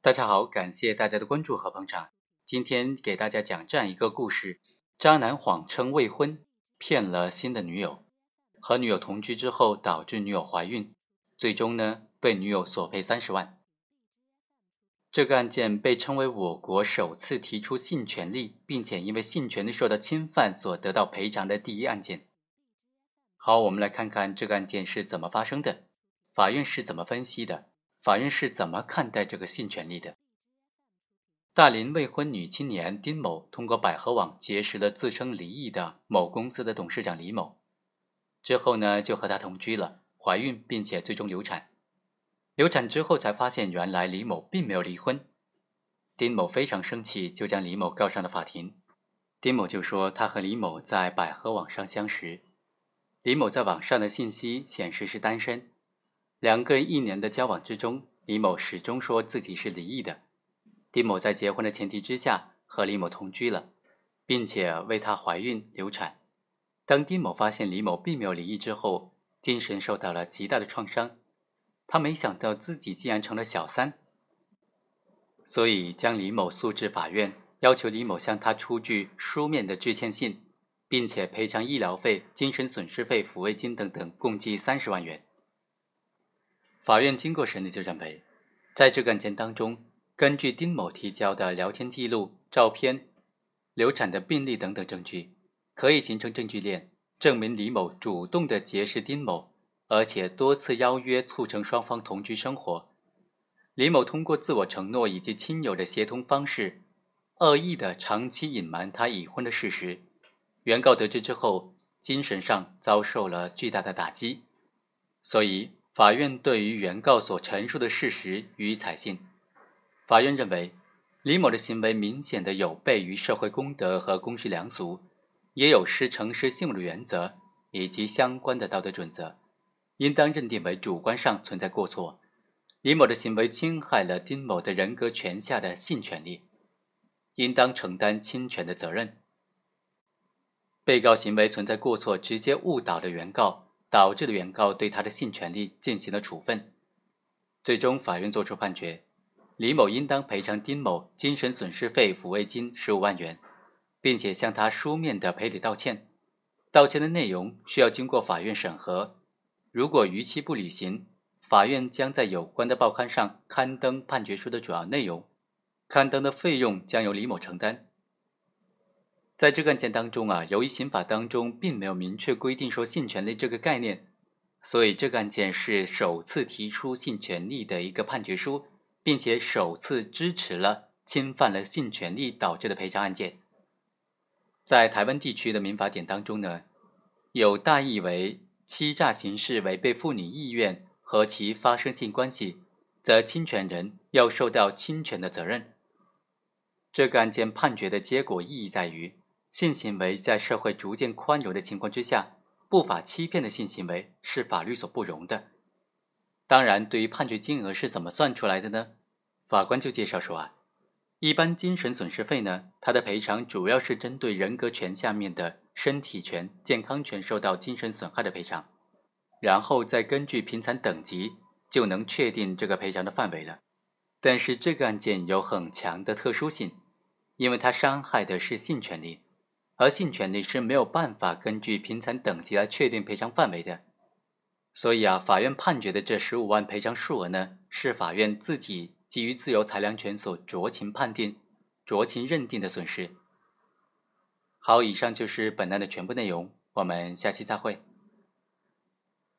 大家好，感谢大家的关注和捧场。今天给大家讲这样一个故事：渣男谎称未婚，骗了新的女友，和女友同居之后导致女友怀孕，最终呢被女友索赔三十万。这个案件被称为我国首次提出性权利，并且因为性权利受到侵犯所得到赔偿的第一案件。好，我们来看看这个案件是怎么发生的，法院是怎么分析的。法院是怎么看待这个性权利的？大龄未婚女青年丁某通过百合网结识了自称离异的某公司的董事长李某，之后呢就和他同居了，怀孕并且最终流产。流产之后才发现原来李某并没有离婚，丁某非常生气，就将李某告上了法庭。丁某就说他和李某在百合网上相识，李某在网上的信息显示是单身。两个人一年的交往之中，李某始终说自己是离异的。丁某在结婚的前提之下和李某同居了，并且为她怀孕流产。当丁某发现李某并没有离异之后，精神受到了极大的创伤。他没想到自己竟然成了小三，所以将李某诉至法院，要求李某向他出具书面的致歉信，并且赔偿医疗费、精神损失费、抚慰金等等，共计三十万元。法院经过审理，就认为，在这个案件当中，根据丁某提交的聊天记录、照片、流产的病例等等证据，可以形成证据链，证明李某主动的结识丁某，而且多次邀约促成双方同居生活。李某通过自我承诺以及亲友的协同方式，恶意的长期隐瞒他已婚的事实。原告得知之后，精神上遭受了巨大的打击，所以。法院对于原告所陈述的事实予以采信。法院认为，李某的行为明显的有悖于社会公德和公序良俗，也有失诚实信用的原则以及相关的道德准则，应当认定为主观上存在过错。李某的行为侵害了丁某的人格权下的性权利，应当承担侵权的责任。被告行为存在过错，直接误导了原告。导致了原告对他的性权利进行了处分，最终法院作出判决，李某应当赔偿丁某精神损失费、抚慰金十五万元，并且向他书面的赔礼道歉。道歉的内容需要经过法院审核，如果逾期不履行，法院将在有关的报刊上刊登判决书的主要内容，刊登的费用将由李某承担。在这个案件当中啊，由于刑法当中并没有明确规定说性权利这个概念，所以这个案件是首次提出性权利的一个判决书，并且首次支持了侵犯了性权利导致的赔偿案件。在台湾地区的民法典当中呢，有大意为欺诈形式违背妇女意愿和其发生性关系，则侵权人要受到侵权的责任。这个案件判决的结果意义在于。性行为在社会逐渐宽容的情况之下，不法欺骗的性行为是法律所不容的。当然，对于判决金额是怎么算出来的呢？法官就介绍说啊，一般精神损失费呢，它的赔偿主要是针对人格权下面的身体权、健康权受到精神损害的赔偿，然后再根据平残等级就能确定这个赔偿的范围了。但是这个案件有很强的特殊性，因为它伤害的是性权利。而性权利是没有办法根据贫残等级来确定赔偿范围的，所以啊，法院判决的这十五万赔偿数额呢，是法院自己基于自由裁量权所酌情判定、酌情认定的损失。好，以上就是本案的全部内容，我们下期再会。